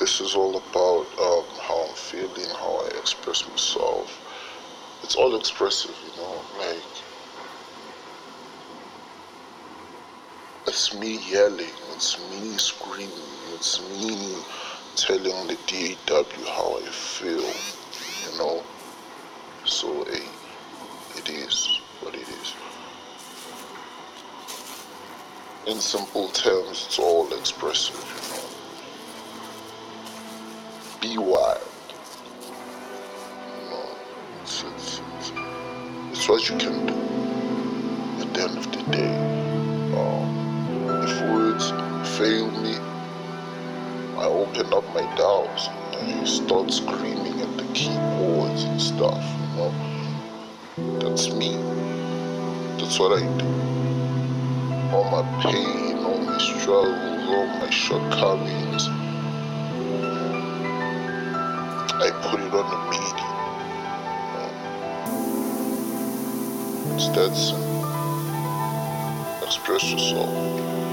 this is all about um, how I'm feeling, how I express myself. It's all expressive, you know, like it's me yelling, it's me screaming, it's me telling the DAW how I feel, you know. So, hey, it is what it is. In simple terms, it's all expressive, Wild. It's, it's what you can do at the end of the day. Um, if words fail me, I open up my DAWs and I start screaming at the keyboards and stuff, you know. That's me. That's what I do. All my pain, all my struggles, all my shortcomings, It's that simple. Express yourself.